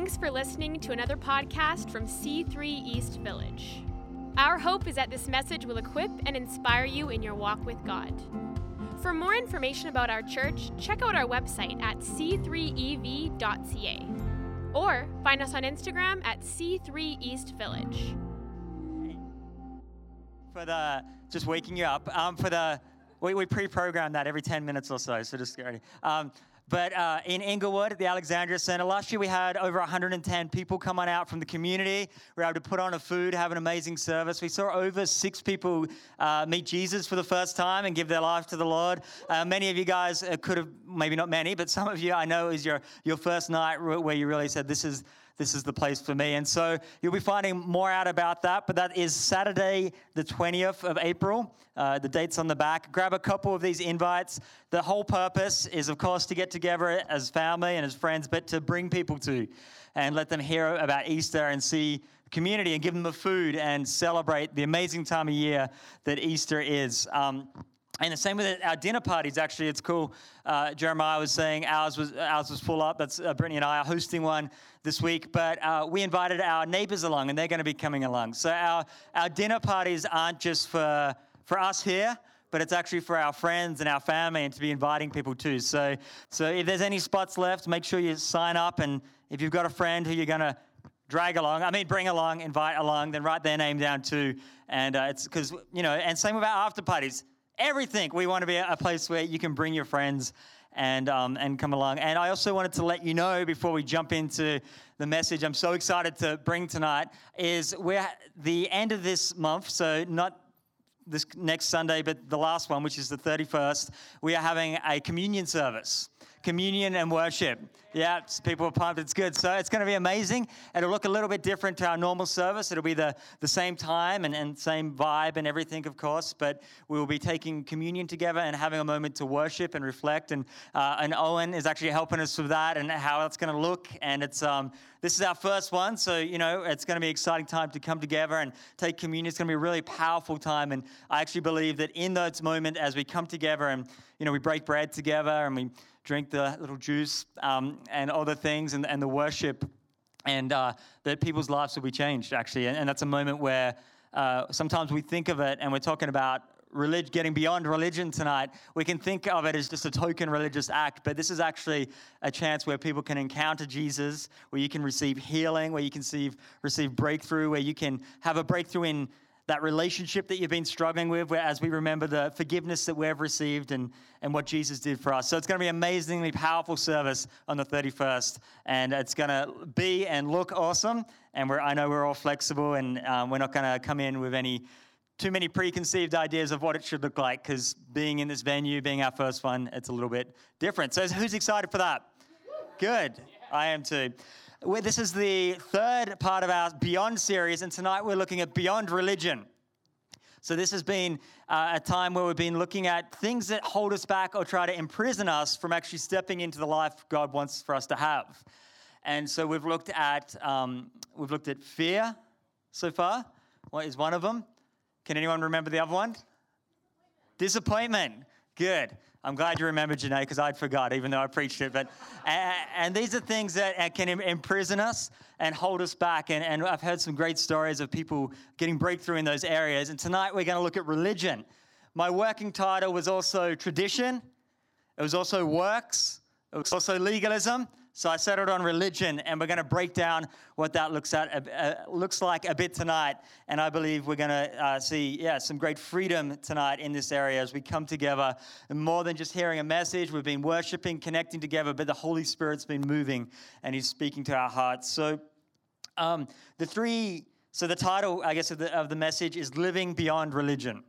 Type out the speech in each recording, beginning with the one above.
Thanks for listening to another podcast from C3 East Village. Our hope is that this message will equip and inspire you in your walk with God. For more information about our church, check out our website at c3ev.ca or find us on Instagram at C3 East Village. For the just waking you up, um, for the we, we pre-program that every 10 minutes or so, so just get ready. Um, but uh, in Inglewood at the Alexandria Center, last year we had over 110 people come on out from the community. We were able to put on a food, have an amazing service. We saw over six people uh, meet Jesus for the first time and give their life to the Lord. Uh, many of you guys uh, could have, maybe not many, but some of you I know is your, your first night where you really said, This is this is the place for me. And so you'll be finding more out about that, but that is Saturday, the 20th of April. Uh, the date's on the back. Grab a couple of these invites. The whole purpose is, of course, to get together as family and as friends, but to bring people to and let them hear about Easter and see community and give them the food and celebrate the amazing time of year that Easter is. Um, and the same with our dinner parties. Actually, it's cool. Uh, Jeremiah was saying ours was ours was full up. That's uh, Brittany and I are hosting one this week. But uh, we invited our neighbors along, and they're going to be coming along. So our our dinner parties aren't just for for us here, but it's actually for our friends and our family, and to be inviting people too. So so if there's any spots left, make sure you sign up. And if you've got a friend who you're going to drag along, I mean, bring along, invite along, then write their name down too. And uh, it's because you know, and same with our after parties everything. We want to be a place where you can bring your friends and um, and come along. And I also wanted to let you know before we jump into the message I'm so excited to bring tonight is we're the end of this month, so not this next Sunday, but the last one, which is the 31st, we are having a communion service communion and worship. Yeah, people are pumped. It's good. So it's going to be amazing. It'll look a little bit different to our normal service. It'll be the, the same time and, and same vibe and everything, of course. But we will be taking communion together and having a moment to worship and reflect. And, uh, and Owen is actually helping us with that and how that's going to look. And it's um, this is our first one. So, you know, it's going to be an exciting time to come together and take communion. It's going to be a really powerful time. And I actually believe that in those moments, as we come together and, you know, we break bread together and we drink the little juice um, and other things and, and the worship, and uh, that people's lives will be changed, actually. And, and that's a moment where uh, sometimes we think of it and we're talking about relig- getting beyond religion tonight. We can think of it as just a token religious act, but this is actually a chance where people can encounter Jesus, where you can receive healing, where you can receive, receive breakthrough, where you can have a breakthrough in that relationship that you've been struggling with, as we remember the forgiveness that we've received and, and what Jesus did for us. So it's going to be an amazingly powerful service on the 31st, and it's going to be and look awesome. And I know we're all flexible, and um, we're not going to come in with any too many preconceived ideas of what it should look like, because being in this venue, being our first one, it's a little bit different. So who's excited for that? Good. I am too. This is the third part of our Beyond series, and tonight we're looking at Beyond Religion. So, this has been uh, a time where we've been looking at things that hold us back or try to imprison us from actually stepping into the life God wants for us to have. And so, we've looked at, um, we've looked at fear so far. What is one of them? Can anyone remember the other one? Disappointment. Good. I'm glad you remembered, Janae, because I'd forgot, even though I preached it. But and, and these are things that uh, can imprison us and hold us back. And, and I've heard some great stories of people getting breakthrough in those areas. And tonight we're going to look at religion. My working title was also tradition. It was also works. It was also legalism. So I settled on religion, and we're going to break down what that looks at uh, looks like a bit tonight. And I believe we're going to uh, see, yeah, some great freedom tonight in this area as we come together. And more than just hearing a message, we've been worshiping, connecting together, but the Holy Spirit's been moving, and He's speaking to our hearts. So um, the three, so the title, I guess, of the, of the message is living beyond religion,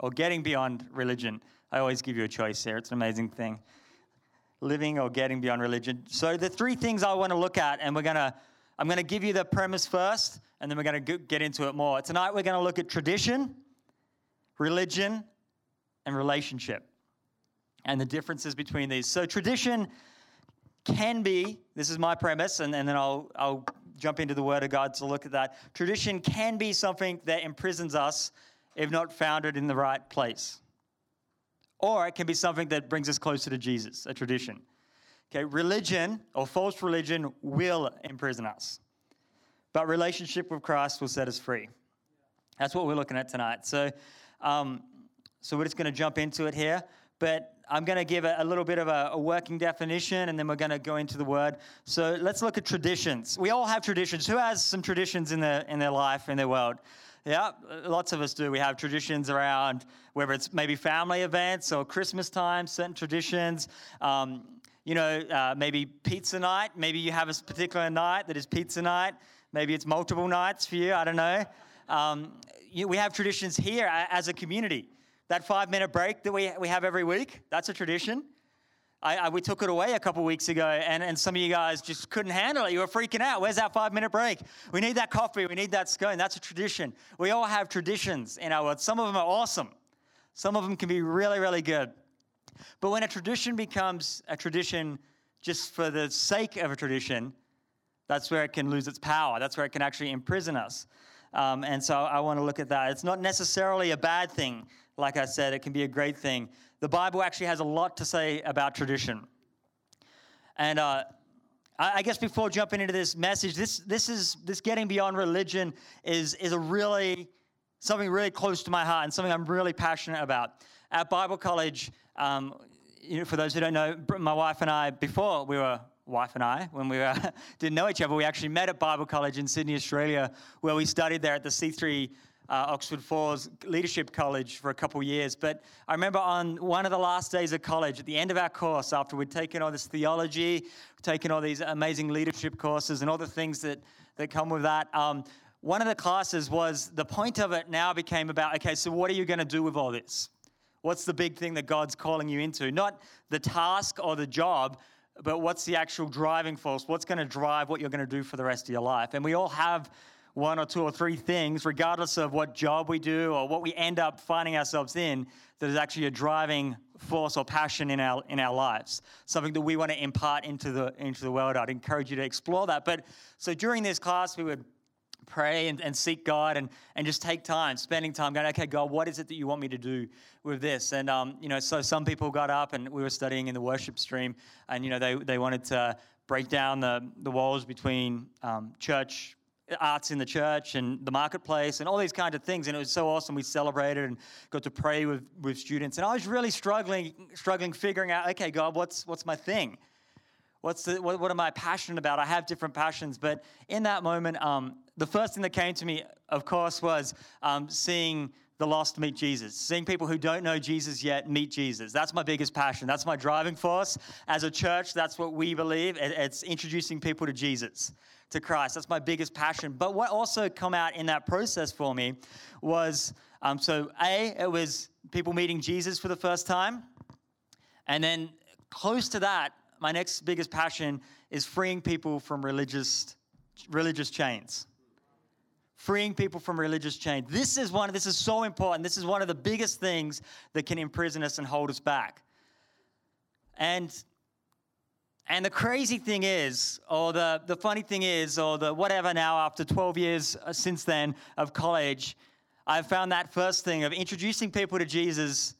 or getting beyond religion. I always give you a choice here. It's an amazing thing living or getting beyond religion. So the three things I want to look at, and we're gonna, I'm gonna give you the premise first, and then we're gonna get into it more. Tonight we're gonna look at tradition, religion, and relationship, and the differences between these. So tradition can be, this is my premise, and, and then I'll, I'll jump into the Word of God to look at that. Tradition can be something that imprisons us if not founded in the right place. Or it can be something that brings us closer to Jesus, a tradition. Okay, religion or false religion will imprison us, but relationship with Christ will set us free. That's what we're looking at tonight. So, um, so we're just going to jump into it here. But I'm going to give a, a little bit of a, a, working definition and then we're going to go into the word. So let's look at traditions. We all have traditions. Who has some traditions in their, in their life, in their world? Yeah, lots of us do. We have traditions around whether it's maybe family events or Christmas time, certain traditions. Um, you know, uh, maybe pizza night. Maybe you have a particular night that is pizza night. Maybe it's multiple nights for you. I don't know. Um, you, we have traditions here as a community. That five minute break that we, we have every week, that's a tradition. I, I, we took it away a couple weeks ago, and, and some of you guys just couldn't handle it. You were freaking out. Where's that five minute break? We need that coffee. We need that scone. That's a tradition. We all have traditions in our world. Some of them are awesome, some of them can be really, really good. But when a tradition becomes a tradition just for the sake of a tradition, that's where it can lose its power. That's where it can actually imprison us. Um, and so I want to look at that. It's not necessarily a bad thing. Like I said, it can be a great thing. The Bible actually has a lot to say about tradition. And uh, I guess before jumping into this message, this, this is this getting beyond religion is, is a really something really close to my heart and something I'm really passionate about. At Bible College, um, you know, for those who don't know, my wife and I, before we were wife and I, when we were, didn't know each other, we actually met at Bible College in Sydney, Australia, where we studied there at the C3 uh, Oxford Falls Leadership College for a couple of years. But I remember on one of the last days of college, at the end of our course, after we'd taken all this theology, taken all these amazing leadership courses and all the things that, that come with that, um, one of the classes was the point of it now became about okay, so what are you going to do with all this? What's the big thing that God's calling you into? Not the task or the job, but what's the actual driving force? What's going to drive what you're going to do for the rest of your life? And we all have one or two or three things, regardless of what job we do or what we end up finding ourselves in, that is actually a driving force or passion in our in our lives. Something that we want to impart into the into the world. I'd encourage you to explore that. But so during this class, we would pray and, and seek God and, and just take time, spending time going, okay, God, what is it that you want me to do with this? And, um, you know, so some people got up and we were studying in the worship stream and, you know, they, they wanted to break down the, the walls between um, church, arts in the church and the marketplace and all these kinds of things. And it was so awesome. We celebrated and got to pray with, with students. And I was really struggling, struggling figuring out, okay, God, what's, what's my thing? What's the, what, what am I passionate about? I have different passions. But in that moment, um, the first thing that came to me, of course, was um, seeing the lost meet Jesus, seeing people who don't know Jesus yet meet Jesus. That's my biggest passion. That's my driving force. As a church, that's what we believe. It's introducing people to Jesus, to Christ. That's my biggest passion. But what also come out in that process for me was um, so A, it was people meeting Jesus for the first time. And then close to that, my next biggest passion is freeing people from religious, religious chains freeing people from religious chains. This is one, this is so important. This is one of the biggest things that can imprison us and hold us back. And and the crazy thing is, or the, the funny thing is, or the whatever now, after 12 years uh, since then of college, I've found that first thing of introducing people to Jesus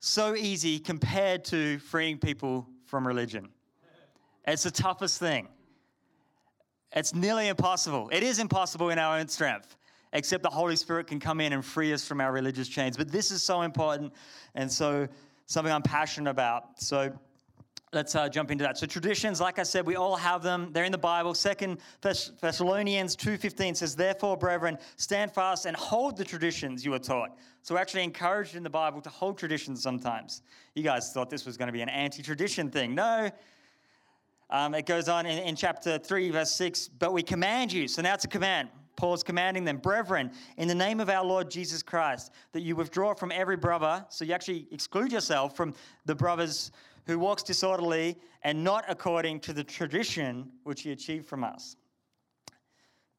so easy compared to freeing people from religion. It's the toughest thing. It's nearly impossible. It is impossible in our own strength, except the Holy Spirit can come in and free us from our religious chains. But this is so important and so something I'm passionate about. So let's uh, jump into that. So traditions, like I said, we all have them. They're in the Bible. Second Thessalonians 2.15 says, Therefore, brethren, stand fast and hold the traditions you were taught. So we're actually encouraged in the Bible to hold traditions sometimes. You guys thought this was going to be an anti-tradition thing. No, um, it goes on in, in chapter 3, verse 6, but we command you. So now it's a command. Paul's commanding them, brethren, in the name of our Lord Jesus Christ, that you withdraw from every brother. So you actually exclude yourself from the brothers who walks disorderly and not according to the tradition which he achieved from us.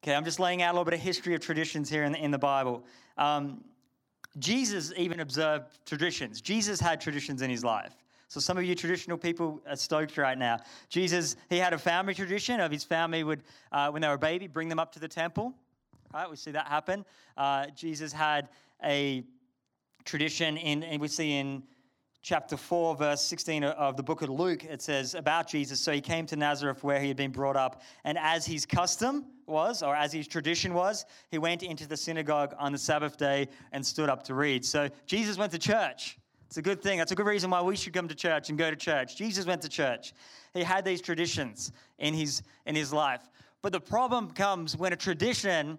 Okay, I'm just laying out a little bit of history of traditions here in the, in the Bible. Um, Jesus even observed traditions. Jesus had traditions in his life. So some of you traditional people are stoked right now. Jesus, he had a family tradition of his family would, uh, when they were a baby, bring them up to the temple. Right, we see that happen. Uh, Jesus had a tradition in, and we see in chapter 4, verse 16 of the book of Luke, it says about Jesus. So he came to Nazareth where he had been brought up, and as his custom was, or as his tradition was, he went into the synagogue on the Sabbath day and stood up to read. So Jesus went to church. It's a good thing. That's a good reason why we should come to church and go to church. Jesus went to church. He had these traditions in his, in his life. But the problem comes when a tradition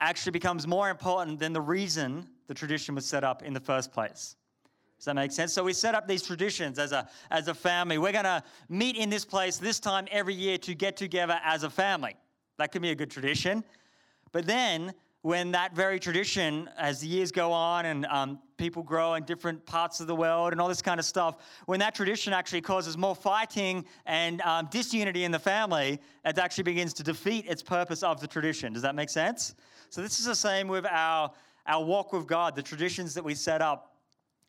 actually becomes more important than the reason the tradition was set up in the first place. Does that make sense? So we set up these traditions as a, as a family. We're going to meet in this place this time every year to get together as a family. That could be a good tradition. But then when that very tradition, as the years go on and um, people grow in different parts of the world and all this kind of stuff, when that tradition actually causes more fighting and um, disunity in the family, it actually begins to defeat its purpose of the tradition. Does that make sense? So this is the same with our, our walk with God, the traditions that we set up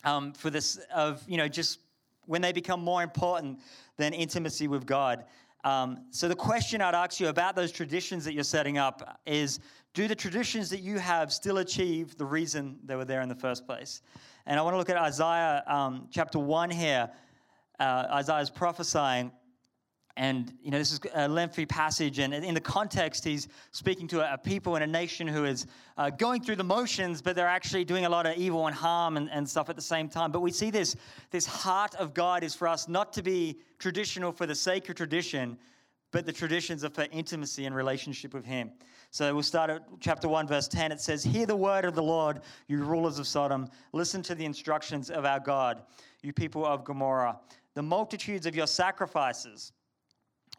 um, for this, of, you know, just when they become more important than intimacy with God. Um, so the question I'd ask you about those traditions that you're setting up is do the traditions that you have still achieve the reason they were there in the first place? And I want to look at Isaiah um, chapter 1 here. Uh, Isaiah's prophesying. And, you know, this is a lengthy passage. And in the context, he's speaking to a, people in a nation who is uh, going through the motions, but they're actually doing a lot of evil and harm and, and stuff at the same time. But we see this, this heart of God is for us not to be traditional for the sake of tradition, but the traditions are for intimacy and relationship with Him. So we'll start at chapter 1, verse 10. It says, Hear the word of the Lord, you rulers of Sodom. Listen to the instructions of our God, you people of Gomorrah. The multitudes of your sacrifices,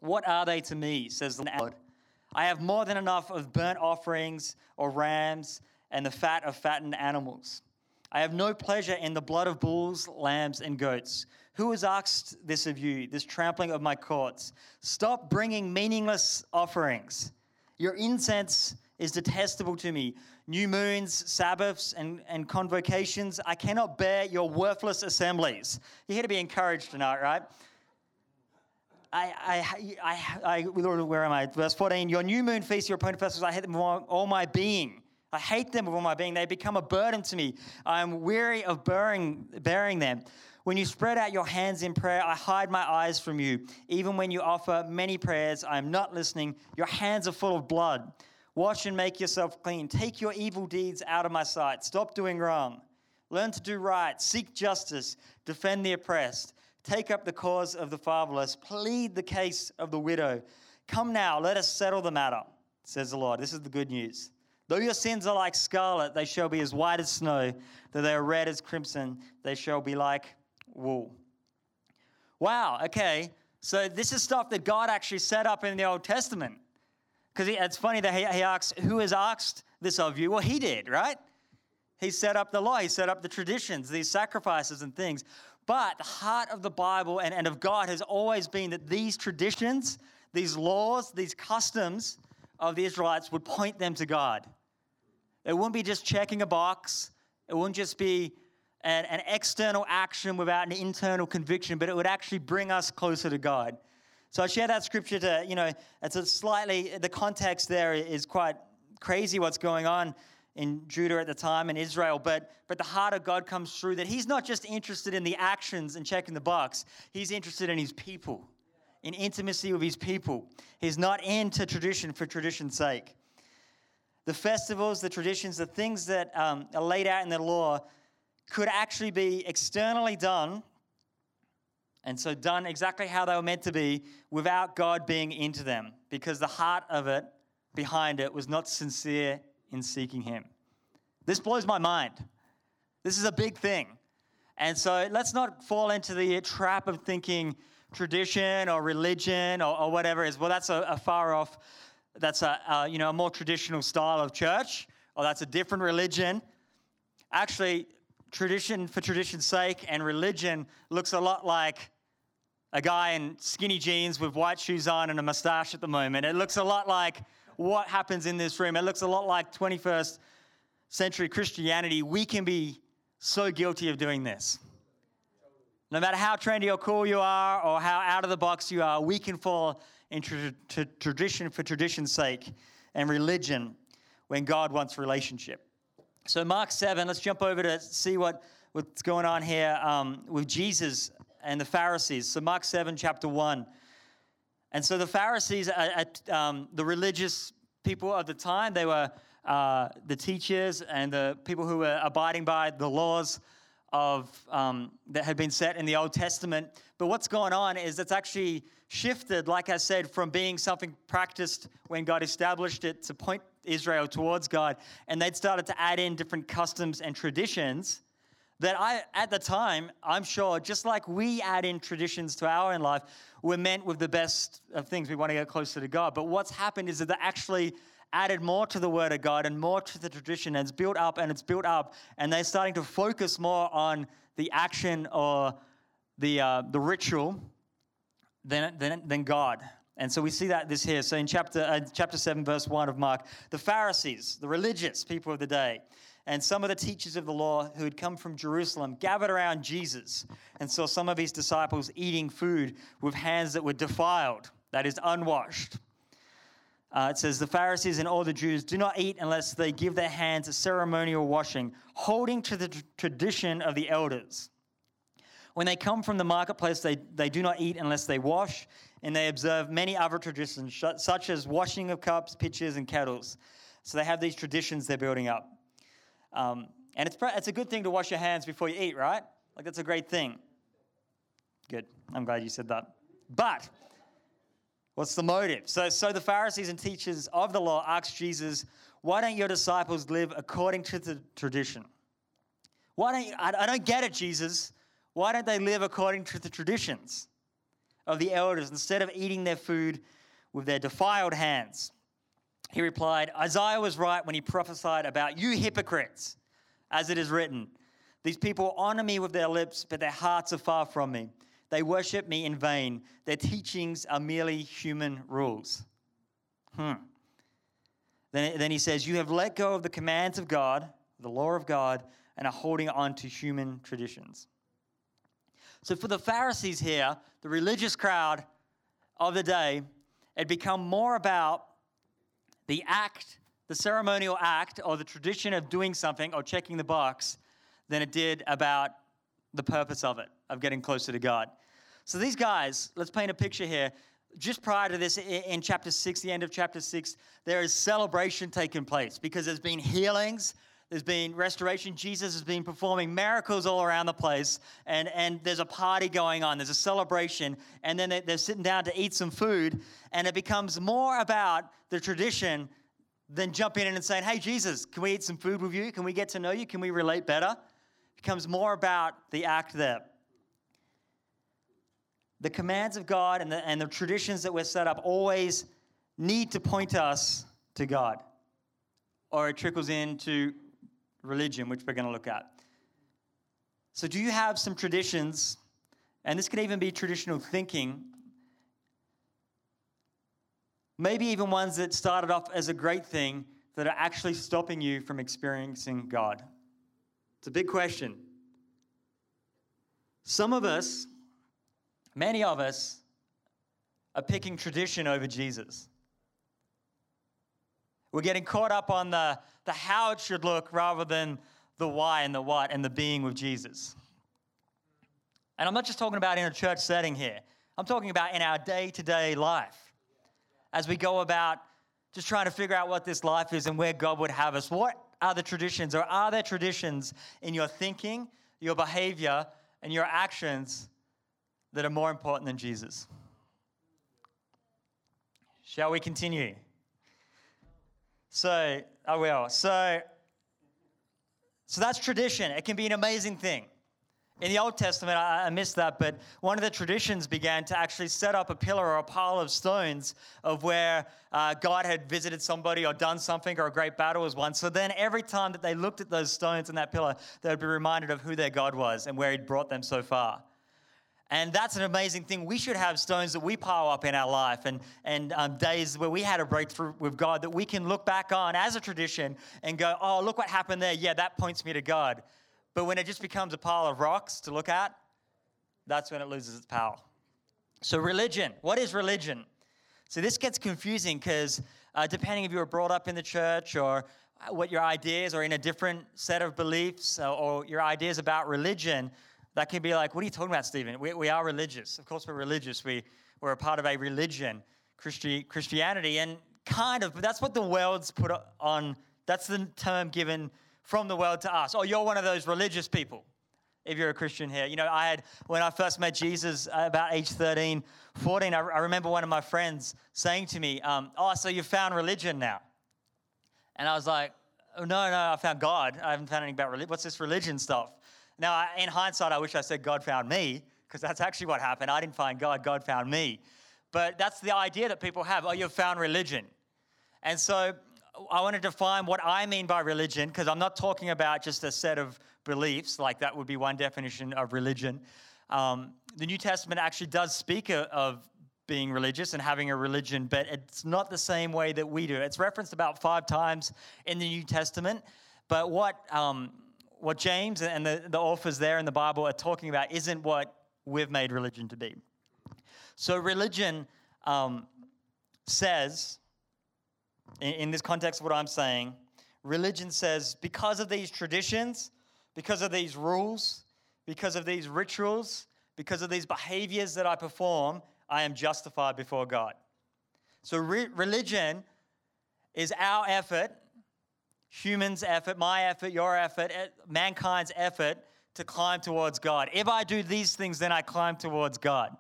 what are they to me, says the Lord? I have more than enough of burnt offerings or rams and the fat of fattened animals. I have no pleasure in the blood of bulls, lambs, and goats. Who has asked this of you, this trampling of my courts? Stop bringing meaningless offerings. Your incense is detestable to me. New moons, Sabbaths, and, and convocations, I cannot bear your worthless assemblies. You're here to be encouraged tonight, right? I, I, I, I, where am I? Verse 14, your new moon feast, your appointed festivals, I hate them with all my being. I hate them with all my being. They become a burden to me. I am weary of bearing, bearing them. When you spread out your hands in prayer, I hide my eyes from you. Even when you offer many prayers, I am not listening. Your hands are full of blood. Wash and make yourself clean. Take your evil deeds out of my sight. Stop doing wrong. Learn to do right. Seek justice. Defend the oppressed. Take up the cause of the fatherless. Plead the case of the widow. Come now, let us settle the matter, says the Lord. This is the good news. Though your sins are like scarlet, they shall be as white as snow. Though they are red as crimson, they shall be like wool. Wow, okay. So this is stuff that God actually set up in the Old Testament. Because it's funny that he, he asks, Who has asked this of you? Well, he did, right? He set up the law, he set up the traditions, these sacrifices and things. But the heart of the Bible and, and of God has always been that these traditions, these laws, these customs of the Israelites would point them to God. It wouldn't be just checking a box, it wouldn't just be an, an external action without an internal conviction, but it would actually bring us closer to God. So I share that scripture to, you know, it's a slightly, the context there is quite crazy what's going on in Judah at the time in Israel, but, but the heart of God comes through that He's not just interested in the actions and checking the box, He's interested in His people, in intimacy with His people. He's not into tradition for tradition's sake. The festivals, the traditions, the things that um, are laid out in the law could actually be externally done, and so done exactly how they were meant to be without God being into them, because the heart of it, behind it, was not sincere in seeking Him. This blows my mind. This is a big thing. And so let's not fall into the trap of thinking tradition or religion or, or whatever is, well, that's a, a far off, that's a, a, you know, a more traditional style of church, or that's a different religion. Actually, tradition for tradition's sake and religion looks a lot like a guy in skinny jeans with white shoes on and a mustache at the moment. It looks a lot like what happens in this room. It looks a lot like 21st century Christianity. We can be so guilty of doing this. No matter how trendy or cool you are or how out of the box you are, we can fall into tradition for tradition's sake and religion when God wants relationship. So, Mark 7, let's jump over to see what, what's going on here um, with Jesus and the Pharisees. So, Mark 7, chapter 1. And so the Pharisees, uh, um, the religious people of the time, they were uh, the teachers and the people who were abiding by the laws of um, that had been set in the Old Testament. But what's going on is it's actually shifted, like I said, from being something practiced when God established it to point Israel towards God, and they'd started to add in different customs and traditions that I, at the time, I'm sure, just like we add in traditions to our own life, we're meant with the best of things. We want to get closer to God. But what's happened is that they actually added more to the Word of God and more to the tradition, and it's built up and it's built up, and they're starting to focus more on the action or the, uh, the ritual than, than, than God. And so we see that this here. So in chapter, uh, chapter 7, verse 1 of Mark, the Pharisees, the religious people of the day, and some of the teachers of the law who had come from Jerusalem gathered around Jesus and saw some of his disciples eating food with hands that were defiled, that is, unwashed. Uh, it says, The Pharisees and all the Jews do not eat unless they give their hands a ceremonial washing, holding to the tradition of the elders. When they come from the marketplace, they, they do not eat unless they wash, and they observe many other traditions, such as washing of cups, pitchers, and kettles. So they have these traditions they're building up. Um, and it's, it's a good thing to wash your hands before you eat, right? Like, that's a great thing. Good. I'm glad you said that. But what's the motive? So, so the Pharisees and teachers of the law asked Jesus, Why don't your disciples live according to the tradition? Why don't you, I, I don't get it, Jesus. Why don't they live according to the traditions of the elders instead of eating their food with their defiled hands? He replied, Isaiah was right when he prophesied about you hypocrites, as it is written. These people honor me with their lips, but their hearts are far from me. They worship me in vain. Their teachings are merely human rules. Hmm. Then, then he says, You have let go of the commands of God, the law of God, and are holding on to human traditions. So, for the Pharisees here, the religious crowd of the day, had become more about the act, the ceremonial act, or the tradition of doing something or checking the box than it did about the purpose of it, of getting closer to God. So these guys, let's paint a picture here. Just prior to this, in chapter 6, the end of chapter 6, there is celebration taking place because there's been healings, there's been restoration. Jesus has been performing miracles all around the place, and, and there's a party going on. There's a celebration, and then they're sitting down to eat some food, and it becomes more about the tradition than jumping in and saying, Hey, Jesus, can we eat some food with you? Can we get to know you? Can we relate better? It becomes more about the act there. The commands of God and the, and the traditions that we're set up always need to point us to God, or it trickles into religion, which we're going to look at. So, do you have some traditions, and this could even be traditional thinking, maybe even ones that started off as a great thing that are actually stopping you from experiencing God? It's a big question. Some of us, many of us, are picking tradition over Jesus. We're getting caught up on the, the how it should look rather than the why and the what and the being with Jesus. And I'm not just talking about in a church setting here, I'm talking about in our day to day life. As we go about just trying to figure out what this life is and where God would have us, what are the traditions, or are there traditions in your thinking, your behavior, and your actions that are more important than Jesus? Shall we continue? So, I will. So, so that's tradition. It can be an amazing thing. In the Old Testament, I, I, missed that, but one of the traditions began to actually set up a pillar or a pile of stones of where uh, God had visited somebody or done something or a great battle was won. So then every time that they looked at those stones in that pillar, they would be reminded of who their God was and where He'd brought them so far. And that's an amazing thing. We should have stones that we pile up in our life and, and um, days where we had a breakthrough with God that we can look back on as a tradition and go, oh, look what happened there. Yeah, that points me to God. But when it just becomes a pile of rocks to look at, that's when it loses its power. So, religion. What is religion? So, this gets confusing because uh, depending if you were brought up in the church or what your ideas are in a different set of beliefs or, or your ideas about religion, that can be like, what are you talking about, Stephen? We, we are religious. Of course, we're religious. We, we're a part of a religion, Christi- Christianity, and kind of, but that's what the world's put on. That's the term given from the world to us. Oh, you're one of those religious people if you're a Christian here. You know, I had, when I first met Jesus about age 13, 14, I, I remember one of my friends saying to me, um, Oh, so you found religion now? And I was like, oh, No, no, I found God. I haven't found anything about religion. What's this religion stuff? Now, in hindsight, I wish I said God found me, because that's actually what happened. I didn't find God, God found me. But that's the idea that people have oh, you've found religion. And so I want to define what I mean by religion, because I'm not talking about just a set of beliefs, like that would be one definition of religion. Um, the New Testament actually does speak of being religious and having a religion, but it's not the same way that we do. It's referenced about five times in the New Testament. But what, um, what James and the, the authors there in the Bible are talking about isn't what we've made religion to be. So, religion um, says, in, in this context of what I'm saying, religion says because of these traditions, because of these rules, because of these rituals, because of these behaviors that I perform, I am justified before God. So, re- religion is our effort, humans' effort, my effort, your effort, eh, mankind's effort to climb towards God. If I do these things, then I climb towards God.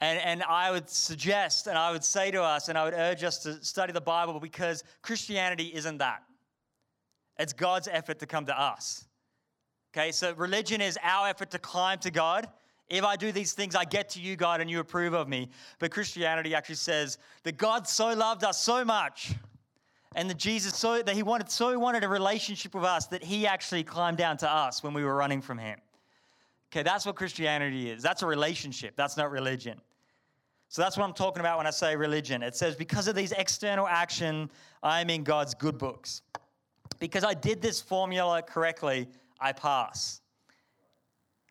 And, and I would suggest and I would say to us and I would urge us to study the Bible because Christianity isn't that. It's God's effort to come to us. Okay, so religion is our effort to climb to God. If I do these things, I get to you, God, and you approve of me. But Christianity actually says that God so loved us so much and that Jesus so that he wanted so wanted a relationship with us that he actually climbed down to us when we were running from him. Okay, that's what Christianity is. That's a relationship. That's not religion. So that's what I'm talking about when I say religion. It says, because of these external action, I am in God's good books. Because I did this formula correctly, I pass.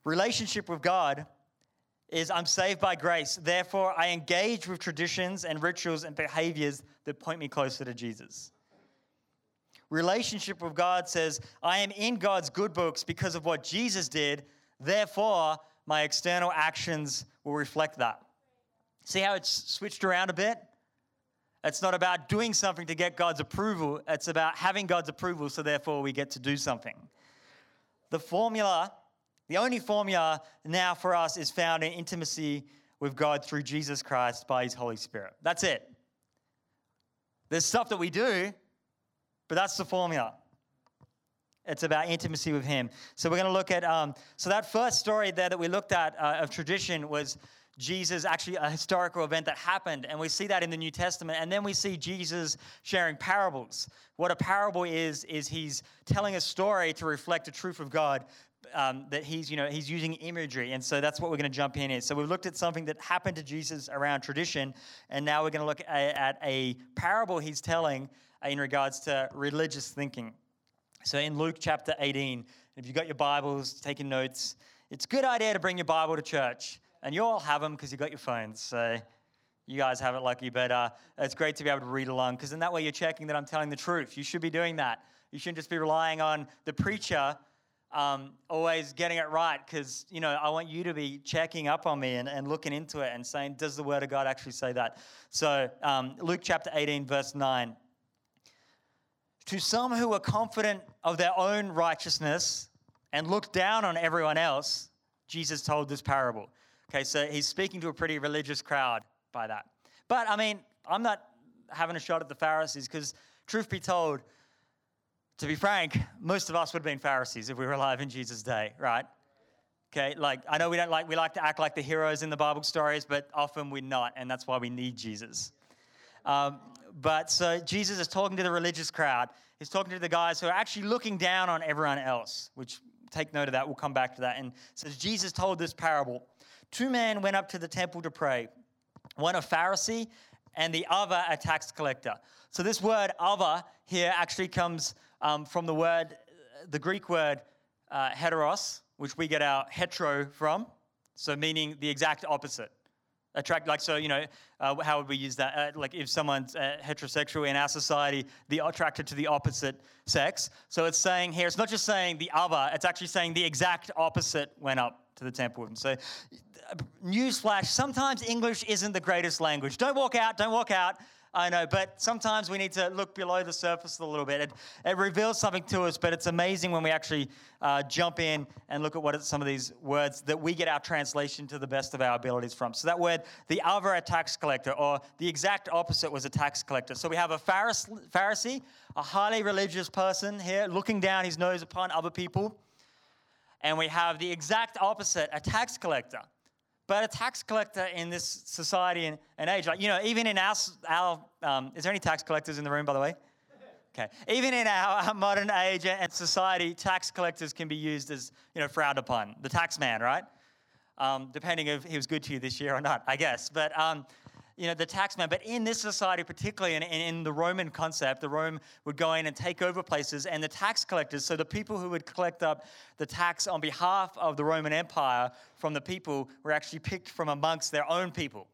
Relationship with God is I'm saved by grace. Therefore, I engage with traditions and rituals and behaviors that point me closer to Jesus. Relationship with God says, I am in God's good books because of what Jesus did. Therefore, my external actions will reflect that. See how it's switched around a bit? It's not about doing something to get God's approval, it's about having God's approval, so therefore we get to do something. The formula, the only formula now for us is found in intimacy with God through Jesus Christ by His Holy Spirit. That's it. There's stuff that we do, but that's the formula. It's about intimacy with Him. So we're going to look at, um, so that first story there that we looked at uh, of tradition was Jesus, actually a historical event that happened. And we see that in the New Testament. And then we see Jesus sharing parables. What a parable is, is he's telling a story to reflect the truth of God. Um, that he's, you know, he's using imagery, and so that's what we're going to jump in is. So we've looked at something that happened to Jesus around tradition, and now we're going to look at, at a parable he's telling in regards to religious thinking. So in Luke chapter 18, if you've got your Bibles, taking notes, it's a good idea to bring your Bible to church and you all have them because you've got your phones. So you guys have it lucky, but uh, it's great to be able to read along because in that way you're checking that I'm telling the truth. You should be doing that. You shouldn't just be relying on the preacher um, always getting it right because, you know, I want you to be checking up on me and, and looking into it and saying, does the Word of God actually say that? So, um, Luke chapter 18, verse 9. To some who are confident of their own righteousness and look down on everyone else, Jesus told this parable. Okay, so he's speaking to a pretty religious crowd by that. But I mean, I'm not having a shot at the Pharisees because, truth be told, to be frank, most of us would have been Pharisees if we were alive in Jesus' day, right? Okay, like I know we don't like we like to act like the heroes in the Bible stories, but often we're not, and that's why we need Jesus. Um, but so Jesus is talking to the religious crowd. He's talking to the guys who are actually looking down on everyone else, which take note of that. We'll come back to that. And says Jesus told this parable. Two men went up to the temple to pray, one a Pharisee and the other a tax collector. So this word other here actually comes um, from the word, the Greek word uh, heteros, which we get our hetero from, so meaning the exact opposite. attract like so you know uh, how would we use that? Uh, like if someone's uh, heterosexual in our society the attracted to the opposite sex. So it's saying here it's not just saying the other it's actually saying the exact opposite went up to the temple him so newsflash sometimes english isn't the greatest language. Don't walk out don't walk out I know, but sometimes we need to look below the surface a little bit. It, it reveals something to us, but it's amazing when we actually uh, jump in and look at what some of these words that we get our translation to the best of our abilities from. So that word, the other, a tax collector, or the exact opposite was a tax collector. So we have a Pharisee, a highly religious person here, looking down his nose upon other people. And we have the exact opposite, a tax collector. But a tax collector in this society and, and age, like, you know, even in our, our um, is there any tax collectors in the room, by the way? Okay. Even in our, our, modern age and society, tax collectors can be used as, you know, frowned upon. The tax man, right? Um, depending if he was good to you this year or not, I guess. But um, you know, the taxman. But in this society, particularly in, in, the Roman concept, the Rome would go in and take over places, and the tax collectors, so the people who would collect up the tax on behalf of the Roman Empire from the people, were actually picked from amongst their own people.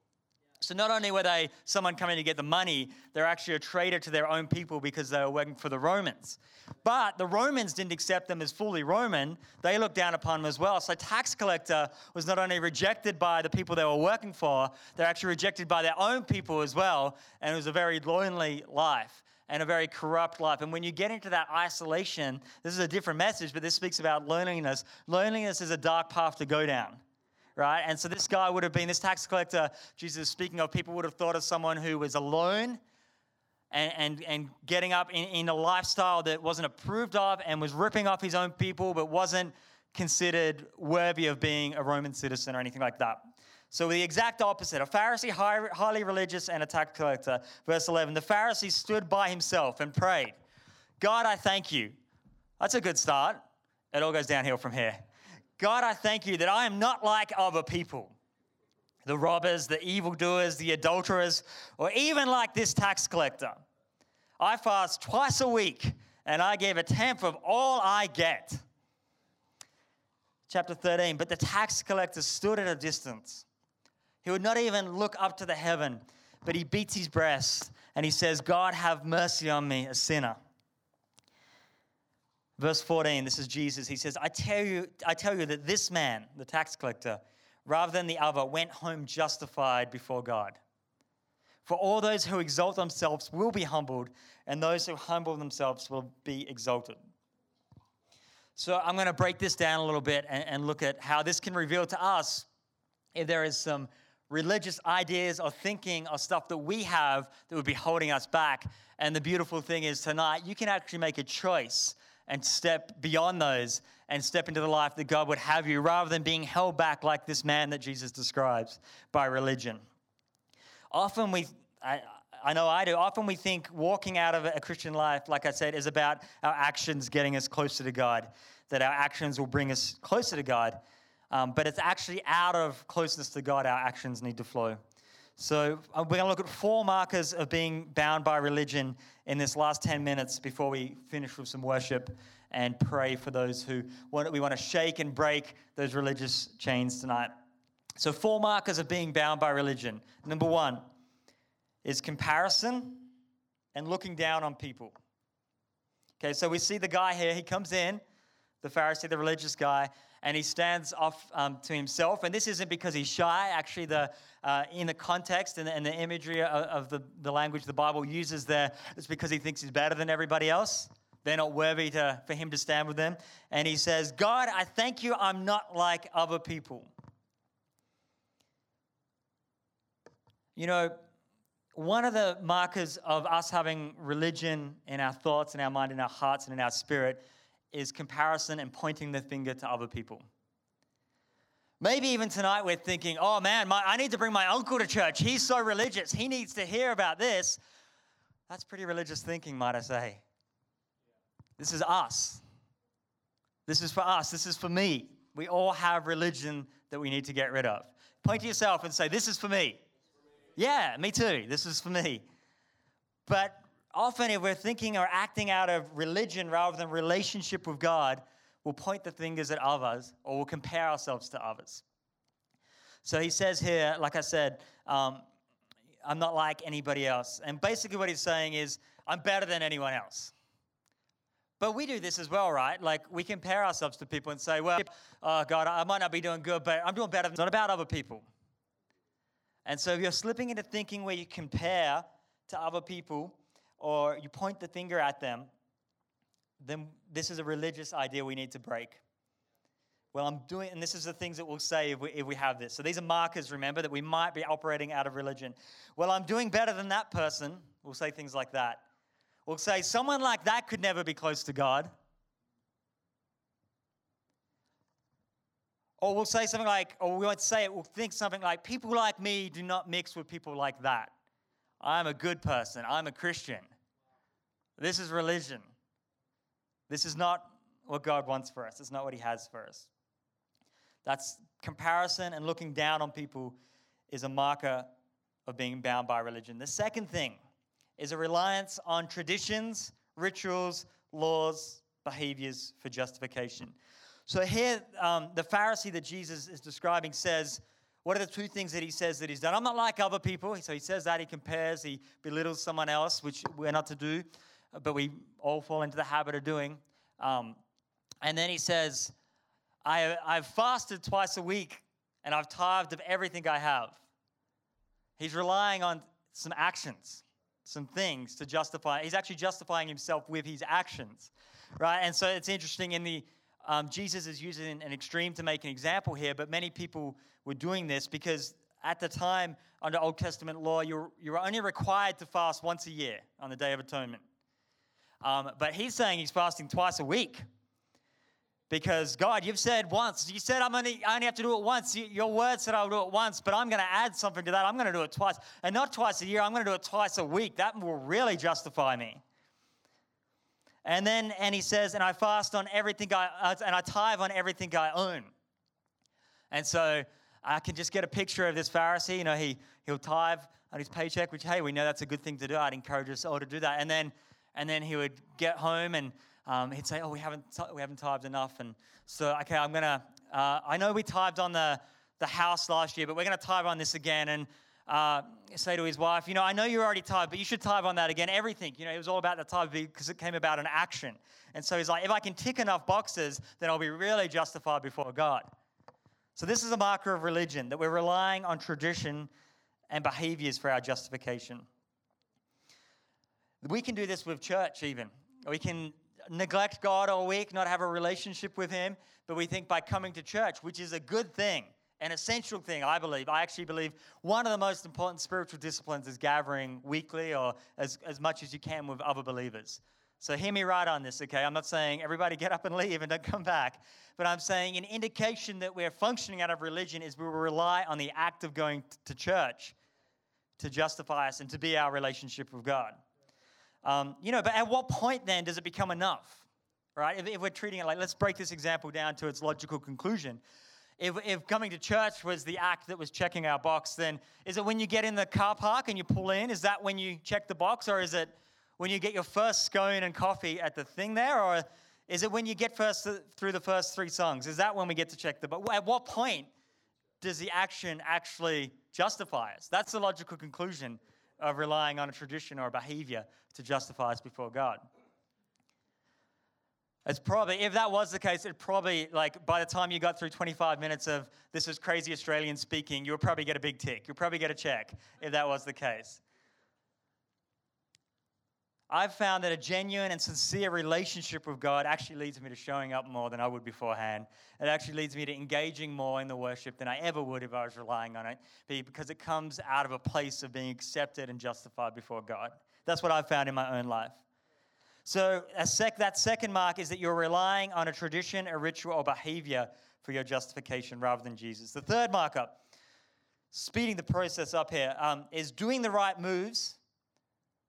So not only were they someone coming to get the money, they're actually a traitor to their own people because they were working for the Romans. But the Romans didn't accept them as fully Roman, they looked down upon them as well. So tax collector was not only rejected by the people they were working for, they're actually rejected by their own people as well. And it was a very lonely life and a very corrupt life. And when you get into that isolation, this is a different message, but this speaks about loneliness. Loneliness is a dark path to go down right? And so this guy would have been, this tax collector, Jesus is speaking of, people would have thought of someone who was alone and, and, and getting up in, in a lifestyle that wasn't approved of and was ripping off his own people, but wasn't considered worthy of being a Roman citizen or anything like that. So the exact opposite, a Pharisee, highly religious, and a tax collector. Verse 11, the Pharisee stood by himself and prayed, God, I thank you. That's a good start. It all goes downhill from here. God, I thank you that I am not like other people the robbers, the evildoers, the adulterers, or even like this tax collector. I fast twice a week and I give a tenth of all I get. Chapter 13, but the tax collector stood at a distance. He would not even look up to the heaven, but he beats his breast and he says, God, have mercy on me, a sinner. Verse 14, this is Jesus. He says, I tell you, I tell you that this man, the tax collector, rather than the other, went home justified before God. For all those who exalt themselves will be humbled, and those who humble themselves will be exalted. So I'm going to break this down a little bit and, and look at how this can reveal to us if there is some religious ideas or thinking or stuff that we have that would be holding us back. And the beautiful thing is tonight, you can actually make a choice and step beyond those and step into the life that God would have you rather than being held back like this man that Jesus describes by religion. Often we, I, I know I do, often we think walking out of a Christian life, like I said, is about our actions getting us closer to God, that our actions will bring us closer to God. Um, but it's actually out of closeness to God our actions need to flow. So uh, we're going to look at four markers of being bound by religion in this last 10 minutes before we finish with some worship and pray for those who want, we want to shake and break those religious chains tonight. So, four markers of being bound by religion. Number one is comparison and looking down on people. Okay, so we see the guy here, he comes in, the Pharisee, the religious guy, and he stands off um, to himself. And this isn't because he's shy. Actually, the uh, in the context and the, and the imagery of, of, the, the language the Bible uses there, it's because he thinks he's better than everybody else. They're not worthy to, for him to stand with them. And he says, God, I thank you, I'm not like other people. You know, one of the markers of us having religion in our thoughts, in our mind, in our hearts, and in our spirit is comparison and pointing the finger to other people. Maybe even tonight we're thinking, oh man, my, I need to bring my uncle to church. He's so religious. He needs to hear about this. That's pretty religious thinking, might I say. This is us. This is for us. This is for me. We all have religion that we need to get rid of. Point to yourself and say, This is for me. For me. Yeah, me too. This is for me. But often if we're thinking or acting out of religion rather than relationship with God, we'll point the fingers at others or we'll compare ourselves to others. So he says here, like I said, um, I'm not like anybody else. And basically, what he's saying is, I'm better than anyone else. But we do this as well, right? Like we compare ourselves to people and say, well, oh God, I might not be doing good, but I'm doing better. It's not about other people. And so if you're slipping into thinking where you compare to other people or you point the finger at them, then this is a religious idea we need to break. Well, I'm doing, and this is the things that we'll say if we, if we have this. So these are markers, remember, that we might be operating out of religion. Well, I'm doing better than that person. We'll say things like that. We'll say, someone like that could never be close to God. Or we'll say something like, or we won't say it, we'll think something like, people like me do not mix with people like that. I'm a good person. I'm a Christian. This is religion. This is not what God wants for us. It's not what He has for us. That's comparison and looking down on people is a marker of being bound by religion. The second thing is a reliance on traditions, rituals, laws, behaviors for justification. So here, um, the Pharisee that Jesus is describing says, what are the two things that he says that he's done? I'm not like other people. So he says that, he compares, he belittles someone else, which we're not to do, but we all fall into the habit of doing. Um, and then he says, I, I've fasted twice a week and I've tithed of everything I have. He's relying on some actions, some things to justify. He's actually justifying himself with his actions, right? And so it's interesting in the um, Jesus is using an extreme to make an example here, but many people were doing this because at the time under Old Testament law, you're, you're only required to fast once a year on the Day of Atonement. Um, but he's saying he's fasting twice a week because God, you've said once. You said I'm only, I only have to do it once. Your word said I'll do it once, but I'm going to add something to that. I'm going to do it twice. And not twice a year, I'm going to do it twice a week. That will really justify me. And then, and he says, and I fast on everything I, uh, and I tithe on everything I own. And so I can just get a picture of this Pharisee. You know, he, he'll tithe on his paycheck, which, hey, we know that's a good thing to do. I'd encourage us all to do that. And then, and then he would get home and um, he'd say, "Oh, we haven't we haven't tithed enough," and so okay, I'm gonna. Uh, I know we tithed on the the house last year, but we're gonna tithe on this again, and uh, say to his wife, "You know, I know you're already tithed, but you should tithe on that again. Everything, you know, it was all about the tithe because it came about an action." And so he's like, "If I can tick enough boxes, then I'll be really justified before God." So this is a marker of religion that we're relying on tradition and behaviors for our justification. We can do this with church, even. We can neglect God all week, not have a relationship with Him, but we think by coming to church, which is a good thing, an essential thing, I believe. I actually believe one of the most important spiritual disciplines is gathering weekly or as, as much as you can with other believers. So hear me right on this, okay? I'm not saying everybody get up and leave and don't come back, but I'm saying an indication that we're functioning out of religion is we rely on the act of going to church to justify us and to be our relationship with God. Um, you know, but at what point then does it become enough? Right? If, if, we're treating it like, let's break this example down to its logical conclusion. If, if coming to church was the act that was checking our box, then is it when you get in the car park and you pull in? Is that when you check the box? Or is it when you get your first scone and coffee at the thing there? Or is it when you get first through the first three songs? Is that when we get to check the box? At what point does the action actually justify us? That's the logical conclusion of relying on a tradition or a behavior to justify us before God. It's probably, if that was the case, it probably, like, by the time you got through 25 minutes of this is crazy Australian speaking, you would probably get a big tick. You'll probably get a check if that was the case. I've found that a genuine and sincere relationship with God actually leads me to showing up more than I would beforehand. It actually leads me to engaging more in the worship than I ever would if I was relying on it, because it comes out of a place of being accepted and justified before God. That's what I've found in my own life. So, sec- that second mark is that you're relying on a tradition, a ritual, or behavior for your justification rather than Jesus. The third marker, speeding the process up here, um, is doing the right moves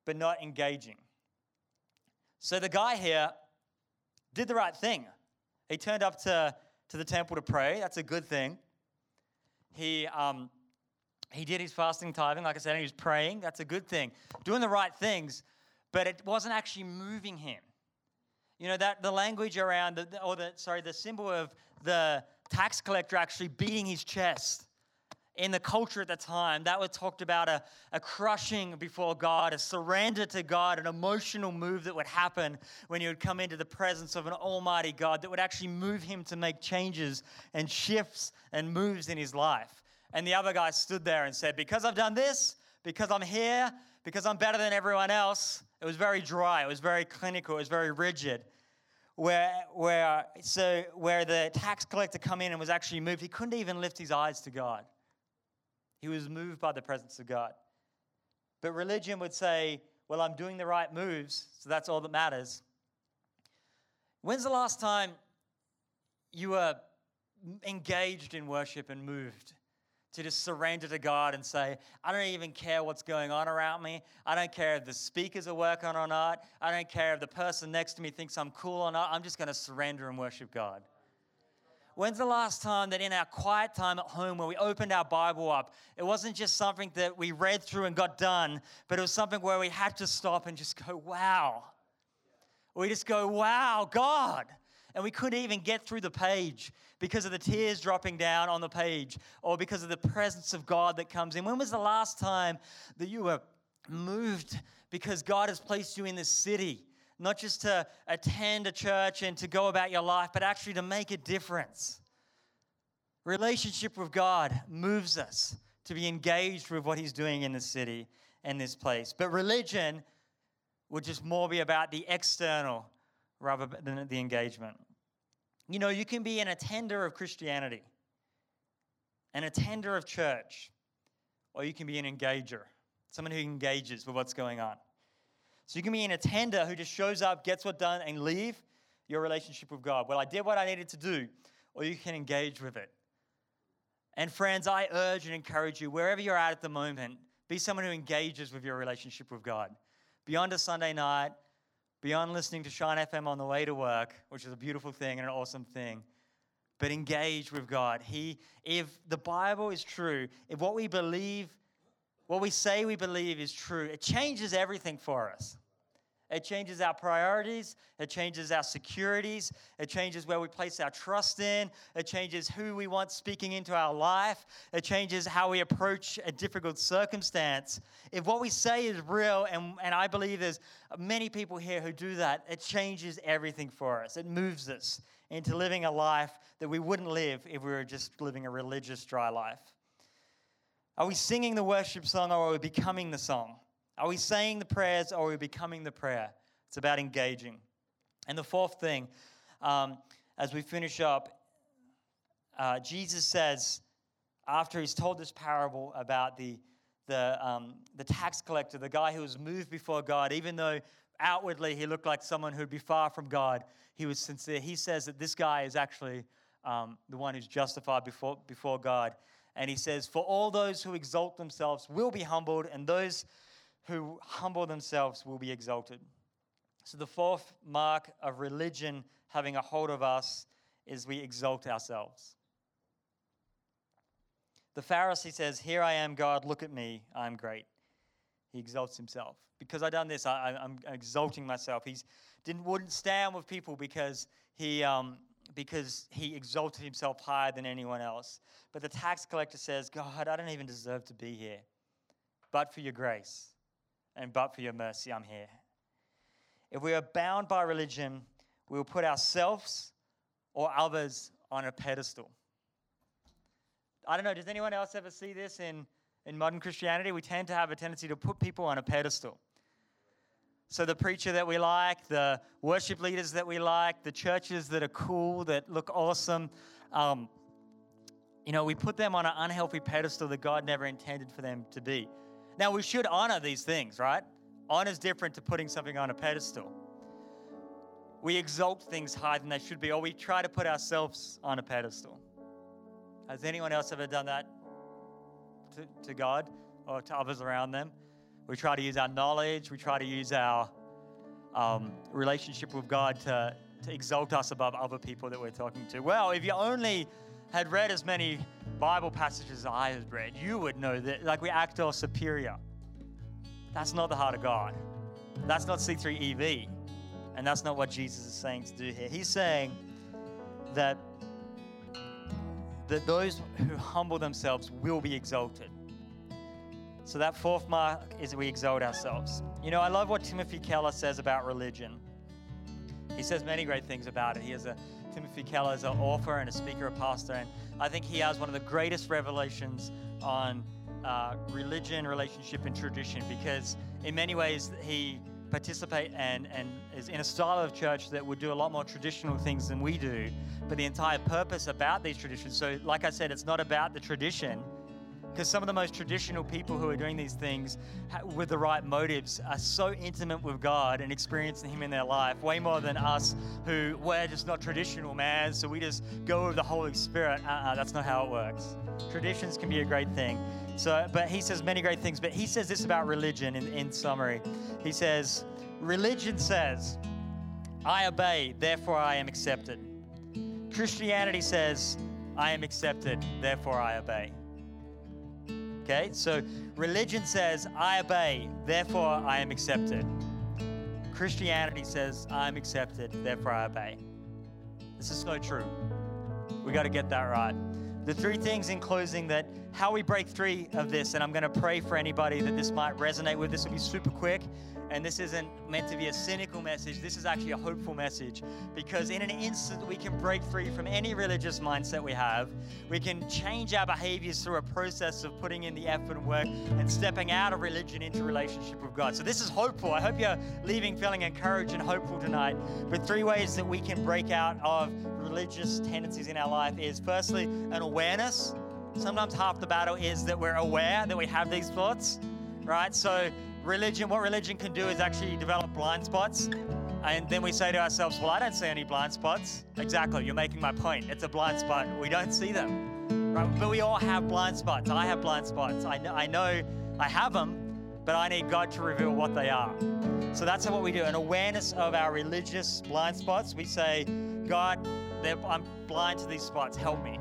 but not engaging. So the guy here did the right thing. He turned up to, to the temple to pray. That's a good thing. He, um, he did his fasting tithing, like I said, he was praying. That's a good thing. Doing the right things, but it wasn't actually moving him. You know, that the language around, the, or the, sorry, the symbol of the tax collector actually beating his chest in the culture at the time, that was talked about a, a crushing before God, a surrender to God, an emotional move that would happen when you would come into the presence of an almighty God that would actually move him to make changes and shifts and moves in his life. And the other guy stood there and said, Because I've done this, because I'm here, because I'm better than everyone else, it was very dry, it was very clinical, it was very rigid. Where, where, so where the tax collector come in and was actually moved, he couldn't even lift his eyes to God. He was moved by the presence of God. But religion would say, well, I'm doing the right moves, so that's all that matters. When's the last time you were engaged in worship and moved to just surrender to God and say, I don't even care what's going on around me. I don't care if the speakers are working or not. I don't care if the person next to me thinks I'm cool or not. I'm just going to surrender and worship God. When's the last time that in our quiet time at home where we opened our Bible up, it wasn't just something that we read through and got done, but it was something where we had to stop and just go, wow. We just go, wow, God. And we couldn't even get through the page because of the tears dropping down on the page or because of the presence of God that comes in. When was the last time that you were moved because God has placed you in this city? Not just to attend a church and to go about your life, but actually to make a difference. Relationship with God moves us to be engaged with what He's doing in the city and this place. But religion would just more be about the external rather than the engagement. You know, you can be an attender of Christianity, an attender of church, or you can be an engager, someone who engages with what's going on. So you can be an attender who just shows up, gets what done, and leave your relationship with God. Well, I did what I needed to do, or you can engage with it. And friends, I urge and encourage you, wherever you're at at the moment, be someone who engages with your relationship with God. Beyond a Sunday night, beyond listening to Shine FM on the way to work, which is a beautiful thing and an awesome thing, but engage with God. He, if the Bible is true, if what we believe, what we say we believe is true, it changes everything for us. It changes our priorities. It changes our securities. It changes where we place our trust in. It changes who we want speaking into our life. It changes how we approach a difficult circumstance. If what we say is real, and, and I believe there's many people here who do that, it changes everything for us. It moves us into living a life that we wouldn't live if we were just living a religious, dry life. Are we singing the worship song or are we becoming the song? Are we saying the prayers or are we becoming the prayer? It's about engaging. And the fourth thing, um, as we finish up, uh, Jesus says, after he's told this parable about the, the, um, the tax collector, the guy who was moved before God, even though outwardly he looked like someone who'd be far from God, he was sincere. He says that this guy is actually um, the one who's justified before, before God. And he says, For all those who exalt themselves will be humbled, and those who humble themselves will be exalted. So, the fourth mark of religion having a hold of us is we exalt ourselves. The Pharisee says, Here I am, God, look at me, I'm great. He exalts himself. Because I've done this, I, am exalting myself. He didn't, wouldn't stand with people because he, um, because he exalted himself higher than anyone else. But the tax collector says, God, I don't even deserve to be here, but for your grace and but for your mercy, I'm here. If we are bound by religion, we will put ourselves or others on a pedestal. I don't know, does anyone else ever see this in, in modern Christianity? We tend to have a tendency to put people on a pedestal. So, the preacher that we like, the worship leaders that we like, the churches that are cool, that look awesome, um, you know, we put them on an unhealthy pedestal that God never intended for them to be. Now, we should honor these things, right? Honor is different to putting something on a pedestal. We exalt things higher than they should be, or we try to put ourselves on a pedestal. Has anyone else ever done that to, to God or to others around them? We try to use our knowledge, we try to use our um, relationship with God to, to exalt us above other people that we're talking to. Well, if you only had read as many Bible passages as I have read, you would know that like we act all superior. That's not the heart of God. That's not C3EV. And that's not what Jesus is saying to do here. He's saying that that those who humble themselves will be exalted. So that fourth mark is we exalt ourselves. You know, I love what Timothy Keller says about religion. He says many great things about it. He has a Timothy Keller is an author and a speaker, a pastor, and I think he has one of the greatest revelations on uh, religion, relationship, and tradition because in many ways he participate and, and is in a style of church that would do a lot more traditional things than we do. But the entire purpose about these traditions, so like I said, it's not about the tradition, because some of the most traditional people who are doing these things with the right motives are so intimate with God and experiencing Him in their life, way more than us who we're just not traditional, man. So we just go with the Holy Spirit. Uh-uh, that's not how it works. Traditions can be a great thing. So, but he says many great things. But he says this about religion in, in summary. He says, Religion says, I obey, therefore I am accepted. Christianity says, I am accepted, therefore I obey. Okay, so religion says, I obey, therefore I am accepted. Christianity says, I'm accepted, therefore I obey. This is so true. We got to get that right. The three things in closing that how we break three of this, and I'm going to pray for anybody that this might resonate with. This will be super quick. And this isn't meant to be a cynical message. This is actually a hopeful message because in an instant we can break free from any religious mindset we have. We can change our behaviors through a process of putting in the effort and work and stepping out of religion into relationship with God. So this is hopeful. I hope you're leaving feeling encouraged and hopeful tonight. But three ways that we can break out of religious tendencies in our life is firstly an awareness. Sometimes half the battle is that we're aware that we have these thoughts, right? So religion, what religion can do is actually develop blind spots. And then we say to ourselves, well, I don't see any blind spots. Exactly, you're making my point. It's a blind spot. We don't see them. Right? But we all have blind spots. I have blind spots. I know, I know I have them, but I need God to reveal what they are. So that's what we do an awareness of our religious blind spots. We say, God, I'm blind to these spots. Help me.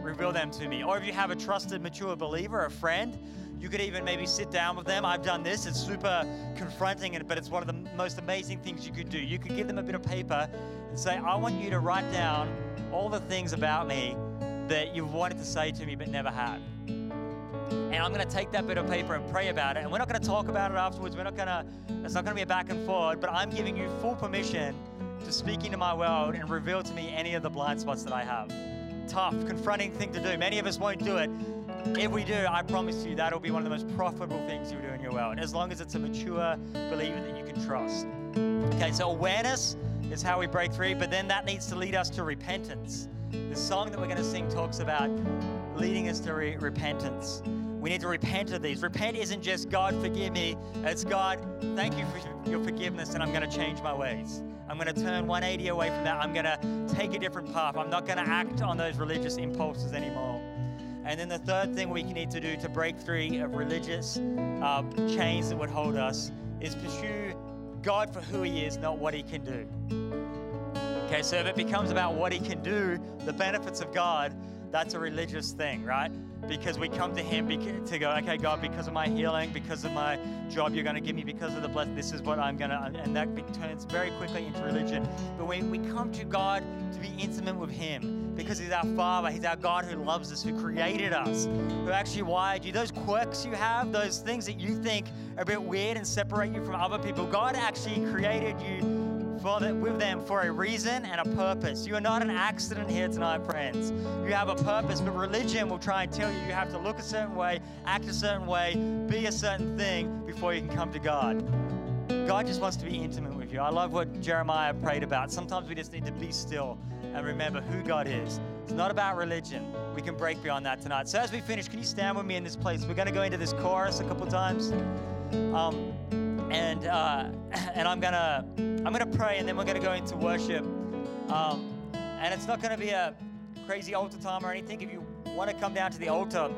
Reveal them to me. Or if you have a trusted, mature believer, a friend, you could even maybe sit down with them. I've done this. It's super confronting, but it's one of the most amazing things you could do. You could give them a bit of paper and say, I want you to write down all the things about me that you've wanted to say to me but never had. And I'm going to take that bit of paper and pray about it. And we're not going to talk about it afterwards. We're not going to, it's not going to be a back and forth, but I'm giving you full permission to speak into my world and reveal to me any of the blind spots that I have. Tough, confronting thing to do. Many of us won't do it, if we do, I promise you that'll be one of the most profitable things you do in your world, as long as it's a mature believer that you can trust. Okay, so awareness is how we break free, but then that needs to lead us to repentance. The song that we're going to sing talks about leading us to re- repentance. We need to repent of these. Repent isn't just God, forgive me. It's God, thank you for your forgiveness, and I'm going to change my ways. I'm going to turn 180 away from that. I'm going to take a different path. I'm not going to act on those religious impulses anymore. And then the third thing we need to do to break free of religious uh, chains that would hold us is pursue God for who He is, not what He can do. Okay, so if it becomes about what He can do, the benefits of God, that's a religious thing, right? Because we come to Him to go, okay, God, because of my healing, because of my job you're going to give me, because of the blessing, this is what I'm going to, and that turns very quickly into religion. But when we come to God to be intimate with Him, because He's our Father. He's our God who loves us, who created us, who actually wired you. Those quirks you have, those things that you think are a bit weird and separate you from other people, God actually created you for the, with them for a reason and a purpose. You are not an accident here tonight, friends. You have a purpose, but religion will try and tell you you have to look a certain way, act a certain way, be a certain thing before you can come to God. God just wants to be intimate with you. I love what Jeremiah prayed about. Sometimes we just need to be still and remember who God is. It's not about religion. We can break beyond that tonight. So as we finish, can you stand with me in this place? We're going to go into this chorus a couple times, um, and uh, and I'm gonna I'm gonna pray, and then we're going to go into worship. Um, and it's not going to be a crazy altar time or anything. If you want to come down to the altar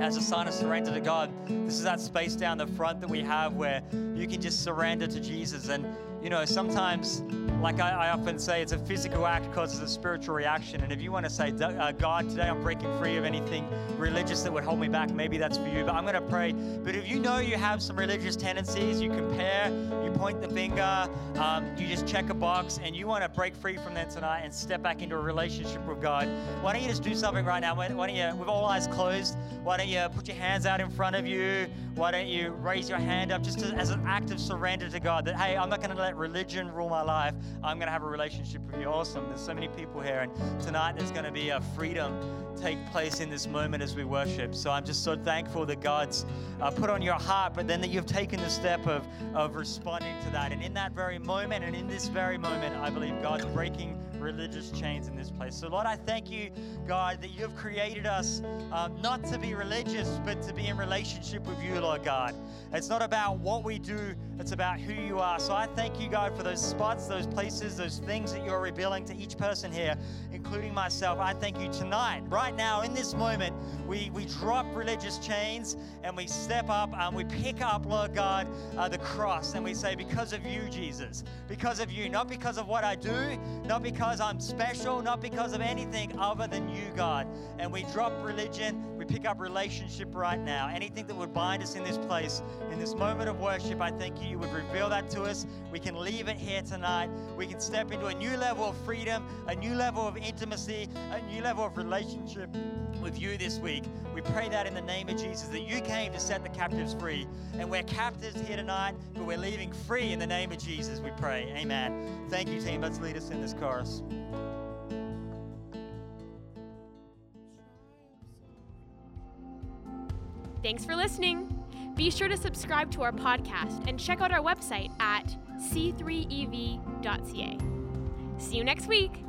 as a sign of surrender to God, this is that space down the front that we have where you can just surrender to Jesus and you know, sometimes, like I, I often say, it's a physical act causes a spiritual reaction. And if you want to say, uh, God, today I'm breaking free of anything religious that would hold me back, maybe that's for you. But I'm going to pray. But if you know you have some religious tendencies, you compare, you point the finger, um, you just check a box, and you want to break free from that tonight and step back into a relationship with God, why don't you just do something right now? Why don't you, with all eyes closed, why don't you put your hands out in front of you? Why don't you raise your hand up just as an act of surrender to God that, hey, I'm not going to let religion rule my life. I'm going to have a relationship with you. Awesome. There's so many people here. And tonight there's going to be a freedom take place in this moment as we worship. So I'm just so thankful that God's uh, put on your heart, but then that you've taken the step of, of responding to that. And in that very moment and in this very moment, I believe God's breaking religious chains in this place. So, Lord, I thank you, God, that you've created us um, not to be religious, but to be in relationship with you, Lord God. It's not about what we do, it's about who you are. So, I thank you, God, for those spots, those places, those things that you're revealing to each person here, including myself. I thank you tonight, right now, in this moment, we, we drop religious chains and we step up and we pick up, Lord God, uh, the cross and we say, Because of you, Jesus, because of you, not because of what I do, not because I'm special, not because of anything other than you, God. And we drop religion, we pick up relationship right now. Anything that would bind us in this place, in this moment of worship, I thank you, you would reveal that to us. We can leave it here tonight. We can step into a new level of freedom, a new level of intimacy, a new level of relationship with you this week. We pray that in the name of Jesus, that you came to set the captives free. And we're captives here tonight, but we're leaving free in the name of Jesus, we pray. Amen. Thank you, team. Let's lead us in this chorus. Thanks for listening. Be sure to subscribe to our podcast and check out our website at c3ev.ca. See you next week.